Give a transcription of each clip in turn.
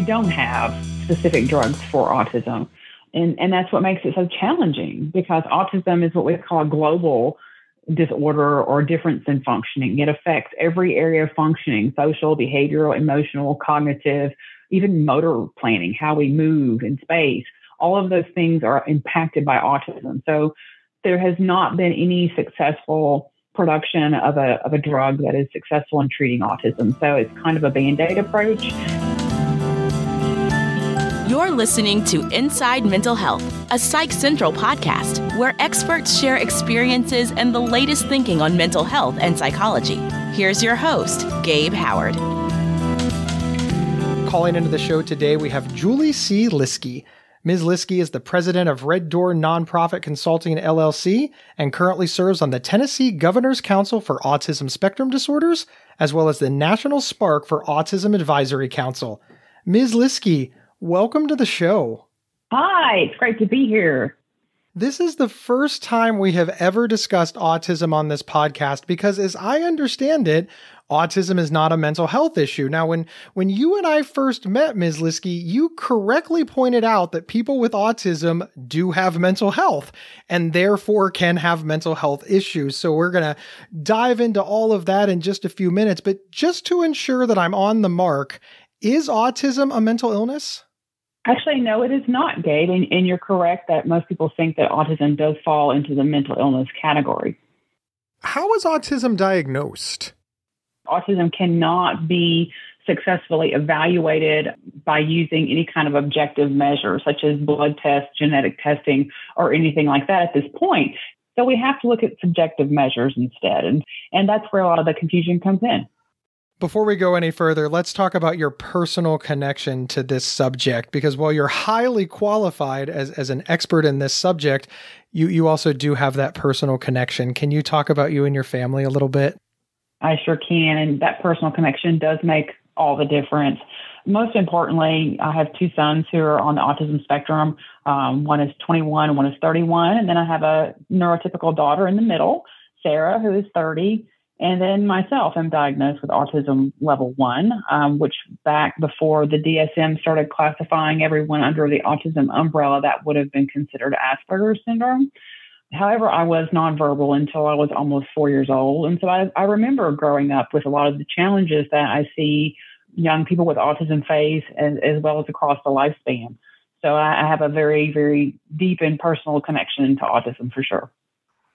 we don't have specific drugs for autism. And, and that's what makes it so challenging because autism is what we call a global disorder or difference in functioning. It affects every area of functioning social, behavioral, emotional, cognitive, even motor planning, how we move in space. All of those things are impacted by autism. So there has not been any successful production of a, of a drug that is successful in treating autism. So it's kind of a band aid approach. You're listening to Inside Mental Health, a Psych Central podcast where experts share experiences and the latest thinking on mental health and psychology. Here's your host, Gabe Howard. Calling into the show today, we have Juli C. Liske. Ms. Liske is the president of Red Door Nonprofit Consulting LLC and currently serves on the Tennessee Governor's Council for Autism Spectrum Disorders, as well as the National Spark for Autism Advisory Council. Ms. Liske, welcome to the show. Hi, it's great to be here. This is the first time we have ever discussed autism on this podcast because, as I understand it, autism is not a mental health issue. Now, when, when you and I first met, Ms. Liske, you correctly pointed out that people with autism do have mental health and therefore can have mental health issues. So, we're going to dive into all of that in just a few minutes. But just to ensure that I'm on the mark, is autism a mental illness? Actually, no, it is not, Gabe. And, and, you're correct that most people think that autism does fall into the mental illness category. How is autism diagnosed? Autism cannot be successfully evaluated by using any kind of objective measure, such as blood tests, genetic testing, or anything like that at this point. So we have to look at subjective measures instead. And, and that's where a lot of the confusion comes in. Before we go any further, let's talk about your personal connection to this subject because while you're highly qualified as, as an expert in this subject, you, you also do have that personal connection. Can you talk about you and your family a little bit? I sure can. And that personal connection does make all the difference. Most importantly, I have two sons who are on the autism spectrum. Um, one is 21, one is 31. And then I have a neurotypical daughter in the middle, Sarah, who is 30. And then myself, I'm diagnosed with autism level one, um, which back before the DSM started classifying everyone under the autism umbrella, that would have been considered Asperger's syndrome. However, I was nonverbal until I was almost four years old. And so I, I remember growing up with a lot of the challenges that I see young people with autism face as, as well as across the lifespan. So I, I have a very, very deep and personal connection to autism for sure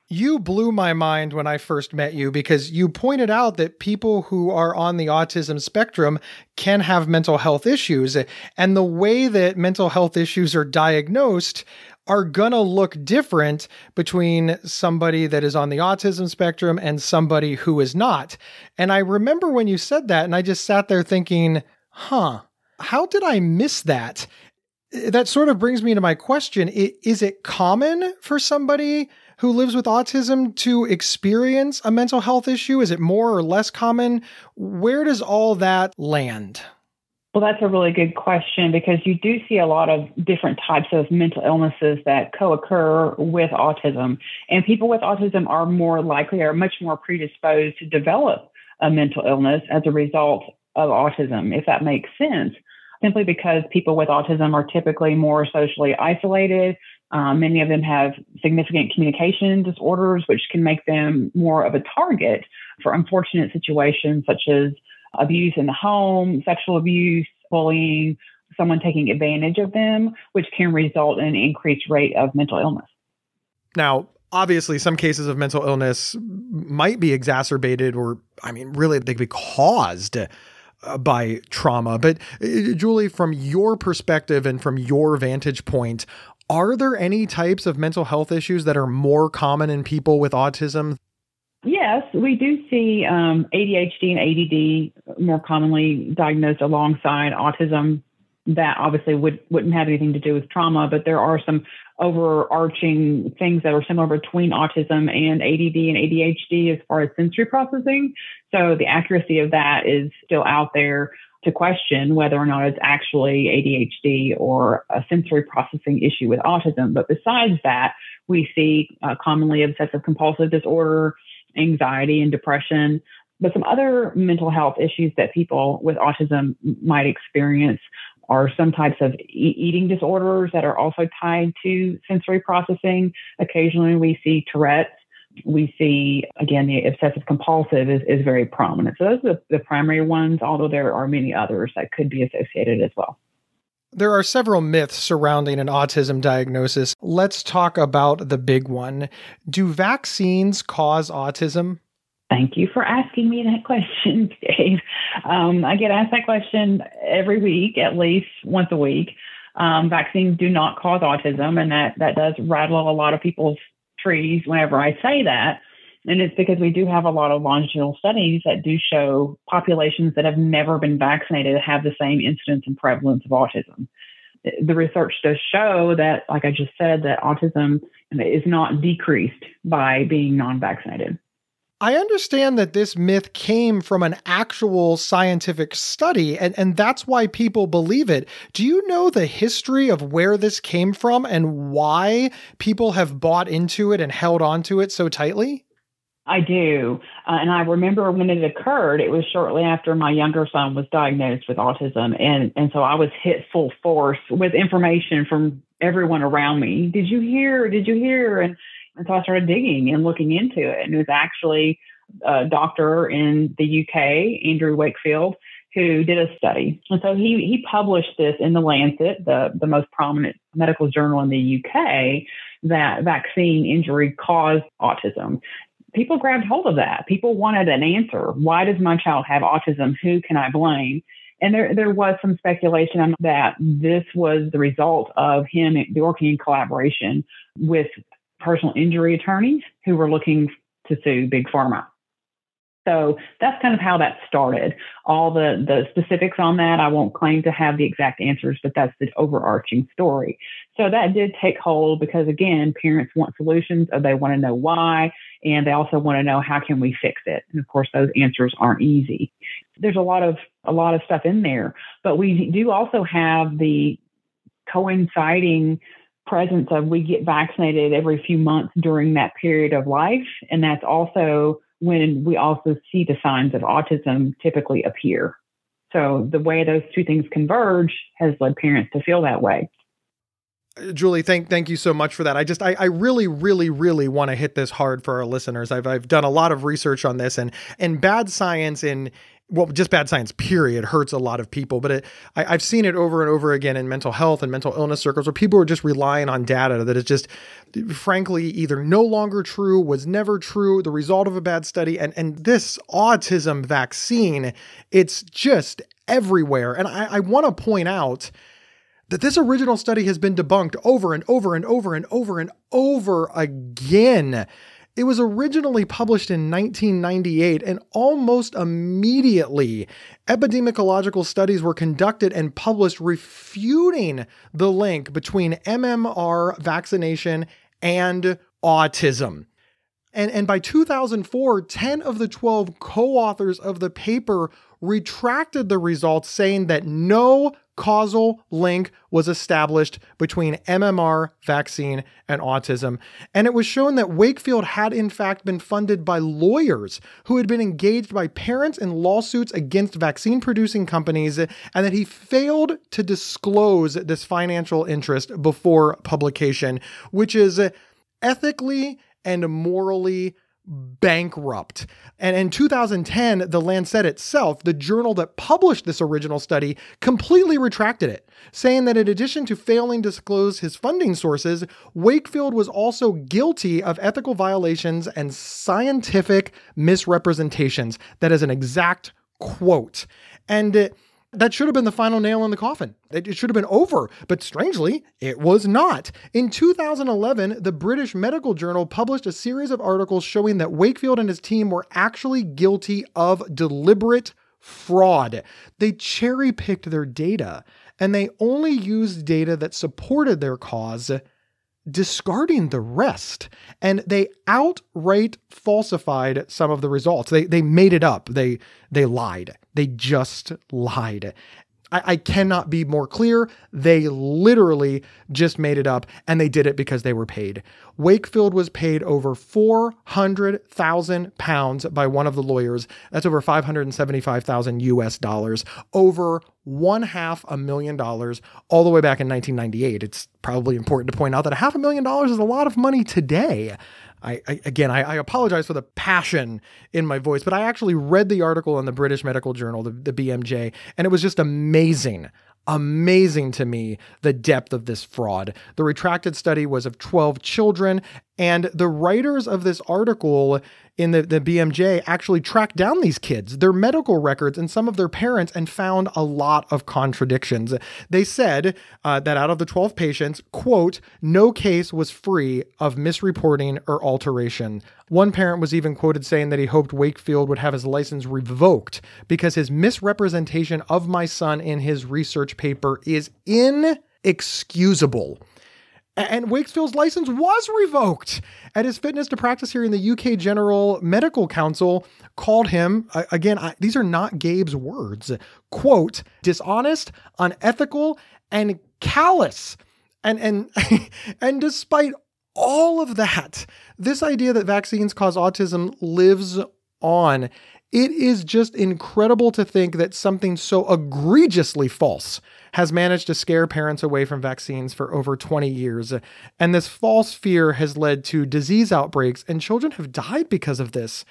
you blew my mind when I first met you because you pointed out that people who are on the autism spectrum can have mental health issues. And the way that mental health issues are diagnosed are gonna look different between somebody that is on the autism spectrum and somebody who is not. And I remember when you said that, and I just sat there thinking, huh, how did I miss that? That sort of brings me to my question. Is it common for somebody who lives with autism to experience a mental health issue? Is it more or less common? Where does all that land? Well, that's a really good question because you do see a lot of different types of mental illnesses that co occur with autism. And people with autism are more likely, are much more predisposed to develop a mental illness as a result of autism, if that makes sense. Simply because people with autism are typically more socially isolated, um, many of them have significant communication disorders, which can make them more of a target for unfortunate situations such as abuse in the home, sexual abuse, bullying, someone taking advantage of them, which can result in an increased rate of mental illness. Now, obviously, some cases of mental illness might be exacerbated, or, I mean, really, they could be caused uh, by trauma. But uh, Juli, from your perspective and from your vantage point, are there any types of mental health issues that are more common in people with autism? Yes, we do see um, ADHD and ADD more commonly diagnosed alongside autism. That obviously would wouldn't have anything to do with trauma, but there are some overarching things that are similar between autism and ADD and ADHD as far as sensory processing. So the accuracy of that is still out there to question whether or not it's actually ADHD or a sensory processing issue with autism. But besides that, we see uh, commonly obsessive compulsive disorder, anxiety, and depression. But some other mental health issues that people with autism might experience are some types of e- eating disorders that are also tied to sensory processing. Occasionally, we see Tourette's. We see, again, the obsessive compulsive is, is very prominent. So, those are the, the primary ones, although there are many others that could be associated as well. There are several myths surrounding an autism diagnosis. Let's talk about the big one. Do vaccines cause autism? Thank you for asking me that question, Dave. Um, I get asked that question every week, at least once a week. Um, vaccines do not cause autism, and that, that does rattle a lot of people's trees whenever I say that. And it's because we do have a lot of longitudinal studies that do show populations that have never been vaccinated have the same incidence and prevalence of autism. The research does show that, like I just said, that autism is not decreased by being non vaccinated. I understand that this myth came from an actual scientific study, and, and that's why people believe it. Do you know the history of where this came from and why people have bought into it and held on to it so tightly? I do. Uh, and I remember when it occurred, it was shortly after my younger son was diagnosed with autism. And, and so I was hit full force with information from everyone around me. Did you hear? Did you hear? And, and so I started digging and looking into it. And it was actually a doctor in the UK, Andrew Wakefield, who did a study. And so he, he published this in the Lancet, the, the most prominent medical journal in the UK, that vaccine injury caused autism people grabbed hold of that. People wanted an answer. Why does my child have autism? Who can I blame? And there, there was some speculation that this was the result of him working in collaboration with personal injury attorneys who were looking to sue Big Pharma. So that's kind of how that started. All the, the specifics on that, I won't claim to have the exact answers, but that's the overarching story. So that did take hold because again, parents want solutions or they want to know why, and they also want to know how can we fix it. And of course, those answers aren't easy. There's a lot of a lot of stuff in there, but we do also have the coinciding presence of we get vaccinated every few months during that period of life, and that's also when we also see the signs of autism typically appear. So the way those two things converge has led parents to feel that way. Juli, thank thank you so much for that. I just I, I really really really want to hit this hard for our listeners. I've I've done a lot of research on this and and bad science in well, just bad science, period, hurts a lot of people. But it, I, have seen it over and over again in mental health and mental illness circles where people are just relying on data that is just, frankly, either no longer true, was never true, the result of a bad study. And, and this autism vaccine, it's just everywhere. And I, I want to point out that this original study has been debunked over and over and over and over and over again. It was originally published in 1998, and almost immediately, epidemiological studies were conducted and published refuting the link between MMR vaccination and autism. And, and by 2004, 10 of the 12 co authors of the paper retracted the results, saying that no causal link was established between MMR vaccine and autism. And it was shown that Wakefield had, in fact, been funded by lawyers who had been engaged by parents in lawsuits against vaccine producing companies, and that he failed to disclose this financial interest before publication, which is ethically and morally bankrupt. And in 2010, the Lancet itself, the journal that published this original study, completely retracted it, saying that in addition to failing to disclose his funding sources, Wakefield was also guilty of ethical violations and scientific misrepresentations. That is an exact quote. And it, that should have been the final nail in the coffin. It should have been over, but strangely, it was not. In 2011, the British Medical Journal published a series of articles showing that Wakefield and his team were actually guilty of deliberate fraud. They cherry picked their data and they only used data that supported their cause discarding the rest. And they outright falsified some of the results. They they made it up. They they lied. They just lied. I, I cannot be more clear. They literally just made it up and they did it because they were paid. Wakefield was paid over 400,000 pounds by one of the lawyers. That's over 575,000 US dollars, over one half a million dollars all the way back in 1998. It's probably important to point out that a half a million dollars is a lot of money today. I, I again, I, I, apologize for the passion in my voice, but I actually read the article in the British Medical Journal, the, the BMJ, and it was just amazing amazing to me the depth of this fraud. The retracted study was of 12 children, and the writers of this article in the, the BMJ actually tracked down these kids, their medical records, and some of their parents, and found a lot of contradictions. They said uh, that out of the 12 patients, quote, no case was free of misreporting or alteration. One parent was even quoted saying that he hoped Wakefield would have his license revoked because his misrepresentation of my son in his research paper is inexcusable. And Wakefield's license was revoked. And his fitness to practice here in the UK General Medical Council called him, again, I, these are not Gabe's words, quote, dishonest, unethical, and callous. And, and, and despite all of that, this idea that vaccines cause autism lives on. It is just incredible to think that something so egregiously false has managed to scare parents away from vaccines for over 20 years. And this false fear has led to disease outbreaks, and children have died because of this.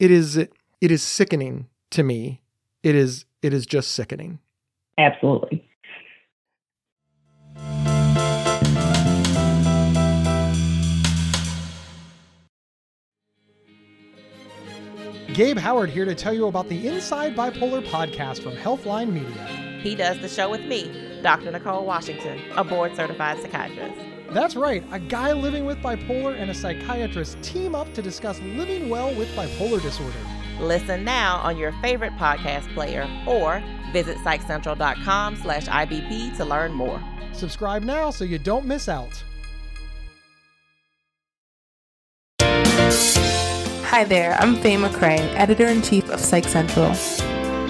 It is it is sickening to me. It is it is just sickening. Absolutely. Gabe Howard here to tell you about the Inside Bipolar podcast from Healthline Media. He does the show with me, Dr. Nicole Washington, a board certified psychiatrist. That's right. A guy living with bipolar and a psychiatrist team up to discuss living well with bipolar disorder. Listen now on your favorite podcast player or visit psychcentral.com slash IBP to learn more. Subscribe now so you don't miss out. Hi there, I'm Faye McCray, editor-in-chief of Psych Central.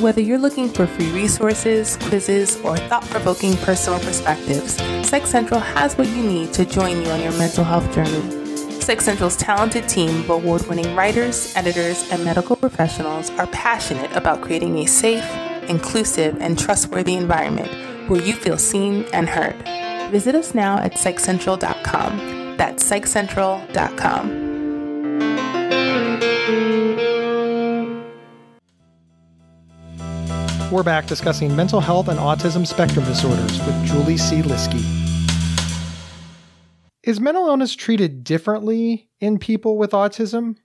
Whether you're looking for free resources, quizzes, or thought provoking personal perspectives, Psych Central has what you need to join you on your mental health journey. Psych Central's talented team of award winning writers, editors, and medical professionals are passionate about creating a safe, inclusive, and trustworthy environment where you feel seen and heard. Visit us now at psychcentral.com. That's psychcentral.com. We're back discussing mental health and autism spectrum disorders with Juli C. Liske. Is mental illness treated differently in people with autism?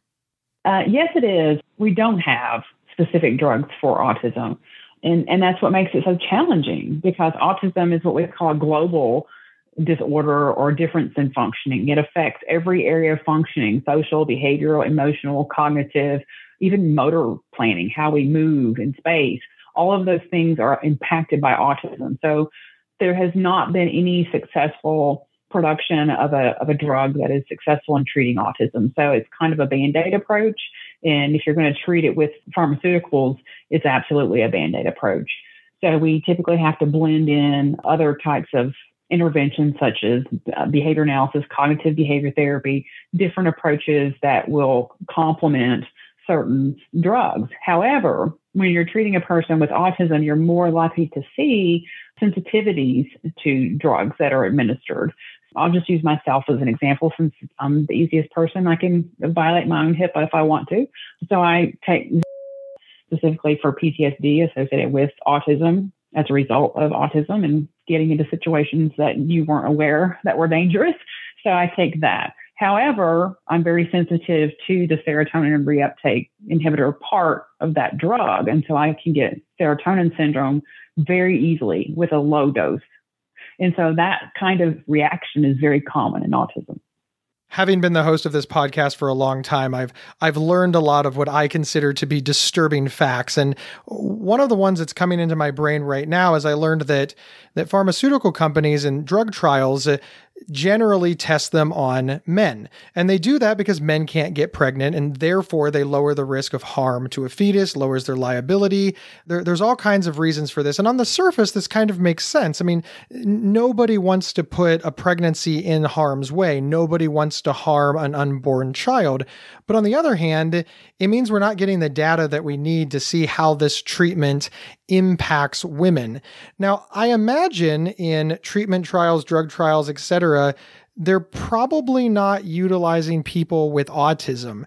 Uh, yes, it is. We don't have specific drugs for autism. And, and that's what makes it so challenging because autism is what we call a global disorder or difference in functioning. It affects every area of functioning social, behavioral, emotional, cognitive, even motor planning, how we move in space all of those things are impacted by autism. So there has not been any successful production of a, of a drug that is successful in treating autism. So it's kind of a band aid approach. And if you're going to treat it with pharmaceuticals, it's absolutely a band aid approach. So we typically have to blend in other types of interventions such as uh, behavior analysis, cognitive behavior therapy, different approaches that will complement certain drugs. However, when you're treating a person with autism, you're more likely to see sensitivities to drugs that are administered. I'll just use myself as an example since I'm the easiest person. I can violate my own HIPAA if I want to. So I take specifically for PTSD associated with autism as a result of autism and getting into situations that you weren't aware that were dangerous. So I take that. However, I'm very sensitive to the serotonin reuptake inhibitor part of that drug. And so I can get serotonin syndrome very easily with a low dose. And so that kind of reaction is very common in autism having been the host of this podcast for a long time, I've I've learned a lot of what I consider to be disturbing facts. And one of the ones that's coming into my brain right now is I learned that that pharmaceutical companies and drug trials uh, generally test them on men. And they do that because men can't get pregnant and therefore they lower the risk of harm to a fetus, lowers their liability. There, there's all kinds of reasons for this. And on the surface, this kind of makes sense. I mean, nobody wants to put a pregnancy in harm's way, nobody wants to harm an unborn child. But on the other hand, it means we're not getting the data that we need to see how this treatment impacts women. Now, I imagine in treatment trials, drug trials, etc., they're probably not utilizing people with autism.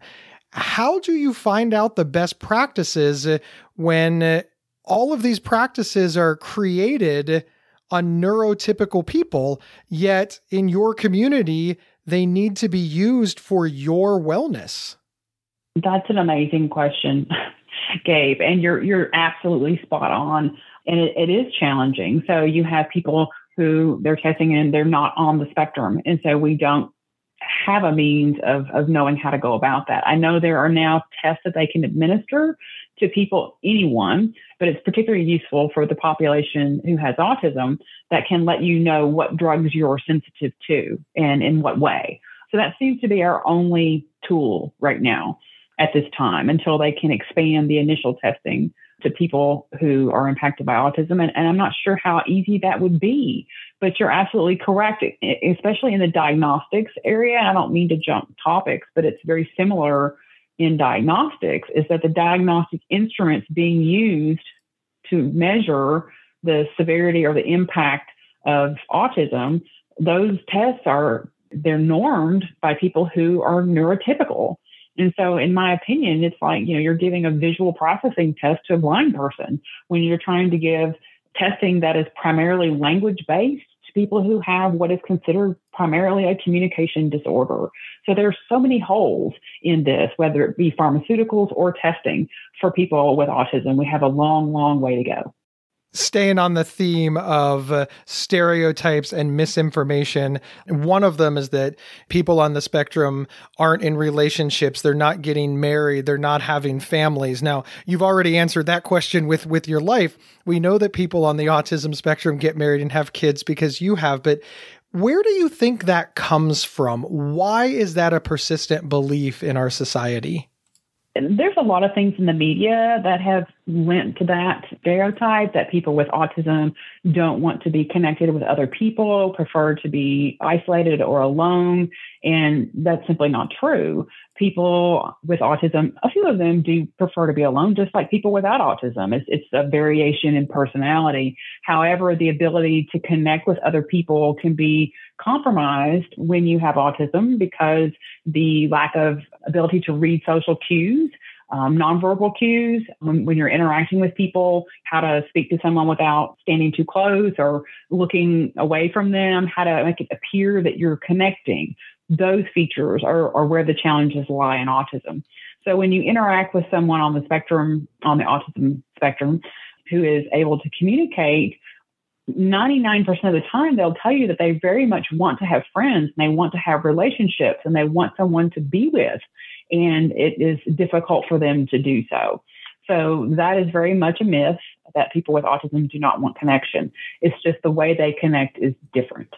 How do you find out the best practices when all of these practices are created on neurotypical people, yet in your community, they need to be used for your wellness? That's an amazing question, Gabe, and you're you're absolutely spot on. And it, it is challenging. So you have people who they're testing and they're not on the spectrum, and so we don't have a means of of knowing how to go about that. I know there are now tests that they can administer to people, anyone, but it's particularly useful for the population who has autism that can let you know what drugs you're sensitive to and in what way. So that seems to be our only tool right now at this time until they can expand the initial testing to people who are impacted by autism. And, and, I'm not sure how easy that would be, but you're absolutely correct, especially in the diagnostics area. I don't mean to jump topics, but it's very similar in diagnostics is that the diagnostic instruments being used to measure the severity or the impact of autism, those tests are they're normed by people who are neurotypical. And so, in my opinion, it's like, you know, you're giving a visual processing test to a blind person when you're trying to give testing that is primarily language based to people who have what is considered primarily a communication disorder. So there are so many holes in this, whether it be pharmaceuticals or testing for people with autism. We have a long, long way to go staying on the theme of uh, stereotypes and misinformation. One of them is that people on the spectrum aren't in relationships, they're not getting married, they're not having families. Now, you've already answered that question with with your life. We know that people on the autism spectrum get married and have kids because you have, but where do you think that comes from? Why is that a persistent belief in our society? There's a lot of things in the media that have lent to that stereotype that people with autism don't want to be connected with other people, prefer to be isolated or alone. And that's simply not true. People with autism, a few of them do prefer to be alone, just like people without autism. It's, it's a variation in personality. However, the ability to connect with other people can be compromised when you have autism because the lack of ability to read social cues um, nonverbal cues when, when, you're interacting with people, how to speak to someone without standing too close or looking away from them, how to make it appear that you're connecting. Those features are, are where the challenges lie in autism. So when you interact with someone on the spectrum, on the autism spectrum, who is able to communicate, 99% of the time they'll tell you that they very much want to have friends and they want to have relationships and they want someone to be with and it is difficult for them to do so. So that is very much a myth that people with autism do not want connection. It's just the way they connect is different.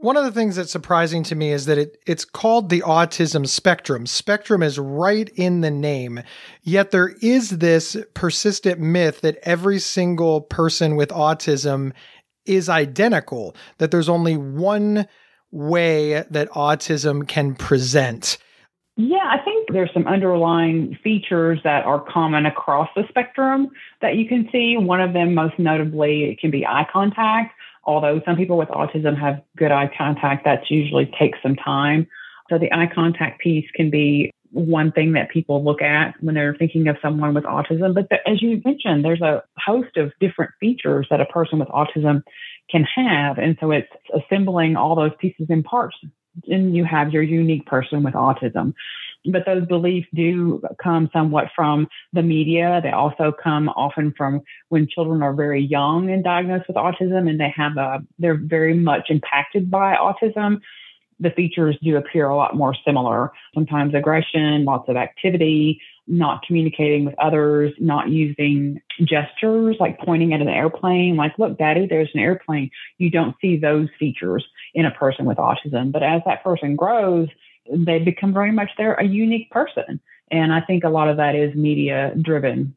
One of the things that's surprising to me is that it, it's called the autism spectrum. Spectrum is right in the name. Yet there is this persistent myth that every single person with autism is identical, that there's only one way that autism can present. Yeah, I think there's some underlying features that are common across the spectrum that you can see. One of them, most notably, it can be eye contact. Although some people with autism have good eye contact, that usually takes some time. So the eye contact piece can be one thing that people look at when they're thinking of someone with autism. But the, as you mentioned, there's a host of different features that a person with autism can have. And so it's assembling all those pieces and parts and you have your unique person with autism. But those beliefs do come somewhat from the media. They also come often from when children are very young and diagnosed with autism and they have a, they're very much impacted by autism. The features do appear a lot more similar. Sometimes aggression, lots of activity, not communicating with others, not using gestures like pointing at an airplane, like, look, daddy, there's an airplane. You don't see those features in a person with autism. But as that person grows, they become very much they're a unique person. And I think a lot of that is media driven.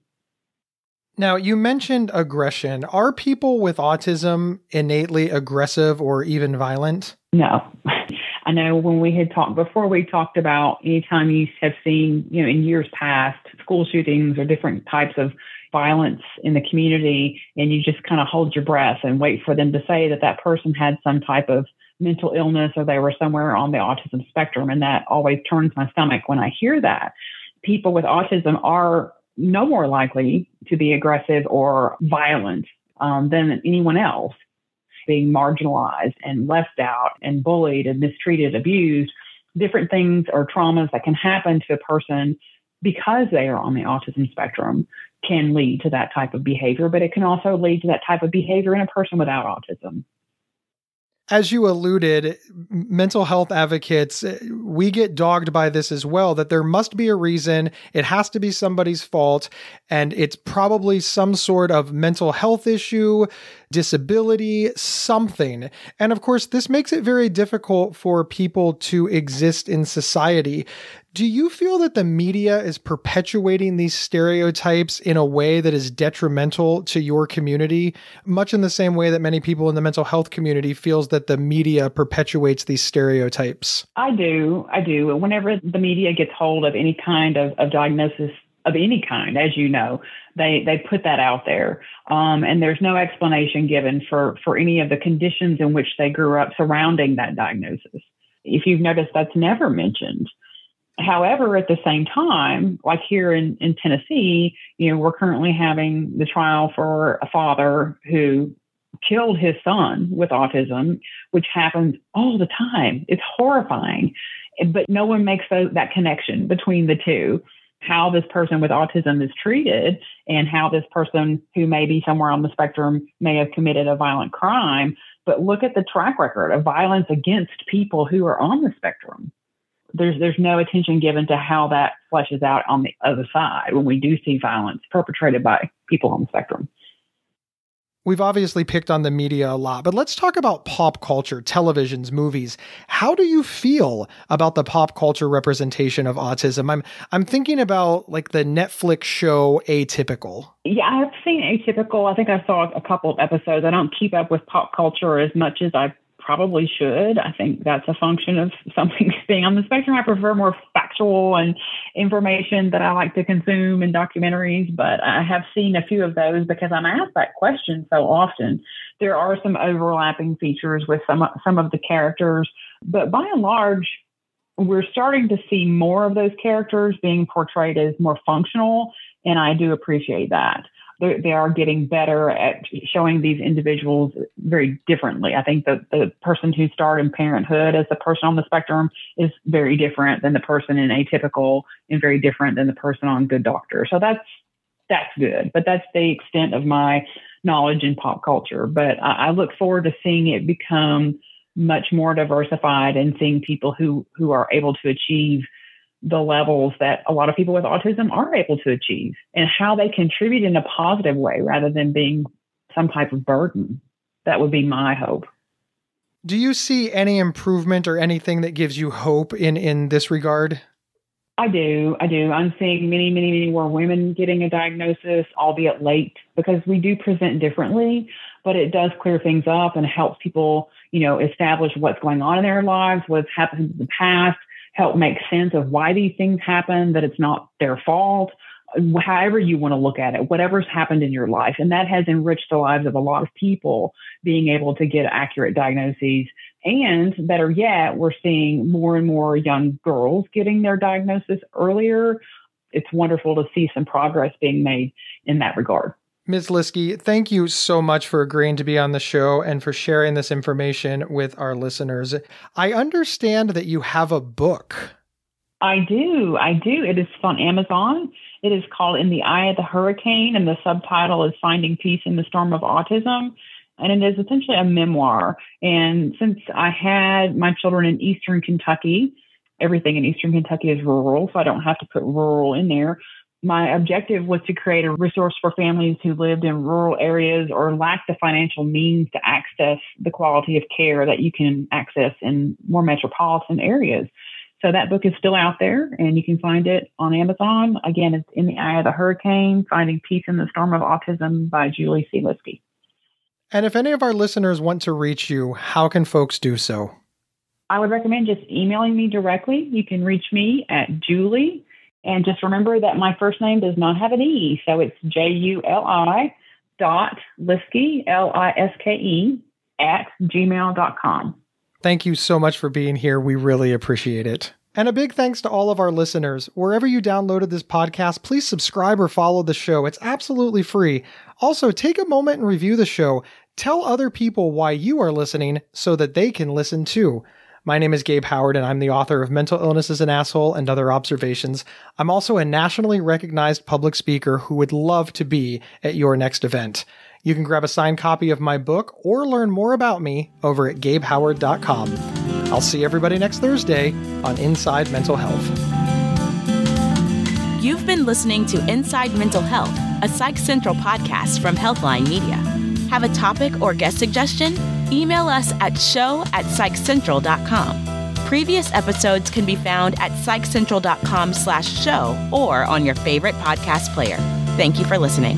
Now, you mentioned aggression. Are people with autism innately aggressive or even violent? No. I know when we had talked before, we talked about anytime you have seen, you know, in years past, school shootings or different types of violence in the community, and you just kind of hold your breath and wait for them to say that that person had some type of mental illness or they were somewhere on the autism spectrum. And that always turns my stomach when I hear that. People with autism are no more likely to be aggressive or violent um, than anyone else being marginalized and left out and bullied and mistreated, abused, different things or traumas that can happen to a person because they are on the autism spectrum can lead to that type of behavior, but it can also lead to that type of behavior in a person without autism as you alluded, mental health advocates, eh, we get dogged by this as well that there must be a reason. It has to be somebody's fault. And it's probably some sort of mental health issue, disability, something. And of course, this makes it very difficult for people to exist in society. Do you feel that the media is perpetuating these stereotypes in a way that is detrimental to your community, much in the same way that many people in the mental health community feels that the media perpetuates these stereotypes? I do. I do. Whenever the media gets hold of any kind of, of diagnosis of any kind, as you know, they they put that out there, um, and there's no explanation given for for any of the conditions in which they grew up surrounding that diagnosis. If you've noticed, that's never mentioned. However, at the same time, like here in, in Tennessee, you know, we're currently having the trial for a father who killed his son with autism, which happens all the time. It's horrifying. But no one makes that connection between the two how this person with autism is treated and how this person who may be somewhere on the spectrum may have committed a violent crime. But look at the track record of violence against people who are on the spectrum there's there's no attention given to how that fleshes out on the other side when we do see violence perpetrated by people on the spectrum. We've obviously picked on the media a lot, but let's talk about pop culture, televisions, movies. How do you feel about the pop culture representation of autism? I'm I'm thinking about like the Netflix show Atypical. Yeah, I've seen Atypical. I think I saw a couple of episodes. I don't keep up with pop culture as much as I probably should. I think that's a function of something being on the spectrum. I prefer more factual and information that I like to consume in documentaries, but I have seen a few of those because I'm asked that question so often. There are some overlapping features with some some of the characters, but by and large, we're starting to see more of those characters being portrayed as more functional, and I do appreciate that they are getting better at showing these individuals very differently. I think that the person who starred in Parenthood as the person on the spectrum is very different than the person in Atypical and very different than the person on Good Doctor. So that's that's good, but that's the extent of my knowledge in pop culture. But I, I look forward to seeing it become much more diversified and seeing people who who are able to achieve the levels that a lot of people with autism are able to achieve and how they contribute in a positive way rather than being some type of burden. That would be my hope. Do you see any improvement or anything that gives you hope in in this regard? I do. I do. I'm seeing many, many, many more women getting a diagnosis, albeit late, because we do present differently, but it does clear things up and helps people, you know, establish what's going on in their lives, what's happened in the past, help make sense of why these things happen, that it's not their fault, however you want to look at it, whatever's happened in your life. And that has enriched the lives of a lot of people being able to get accurate diagnoses. And better yet, we're seeing more and more young girls getting their diagnosis earlier. It's wonderful to see some progress being made in that regard. Ms. Liske, thank you so much for agreeing to be on the show and for sharing this information with our listeners. I understand that you have a book. I do. I do. It is on Amazon. It is called In the Eye of the Hurricane, and the subtitle is Finding Peace in the Storm of Autism. And it is essentially a memoir. And since I had my children in Eastern Kentucky, everything in Eastern Kentucky is rural, so I don't have to put rural in there my objective was to create a resource for families who lived in rural areas or lacked the financial means to access the quality of care that you can access in more metropolitan areas. So that book is still out there and you can find it on Amazon. Again, it's In the Eye of the Hurricane Finding Peace in the Storm of Autism by Juli C. Liske. And if any of our listeners want to reach you, how can folks do so? I would recommend just emailing me directly. You can reach me at Juli. And just remember that my first name does not have an E. So it's J U L I dot Liske, L I S K E, at gmail.com. Thank you so much for being here. We really appreciate it. And a big thanks to all of our listeners. Wherever you downloaded this podcast, please subscribe or follow the show. It's absolutely free. Also, take a moment and review the show. Tell other people why you are listening so that they can listen too. My name is Gabe Howard, and I'm the author of Mental Illness is an Asshole and Other Observations. I'm also a nationally recognized public speaker who would love to be at your next event. You can grab a signed copy of my book or learn more about me over at gabehoward.com. I'll see everybody next Thursday on Inside Mental Health. You've been listening to Inside Mental Health, a Psych Central podcast from Healthline Media. Have a topic or guest suggestion? Email us at show at psychcentral.com. Previous episodes can be found at psychcentral.com slash show or on your favorite podcast player. Thank you for listening.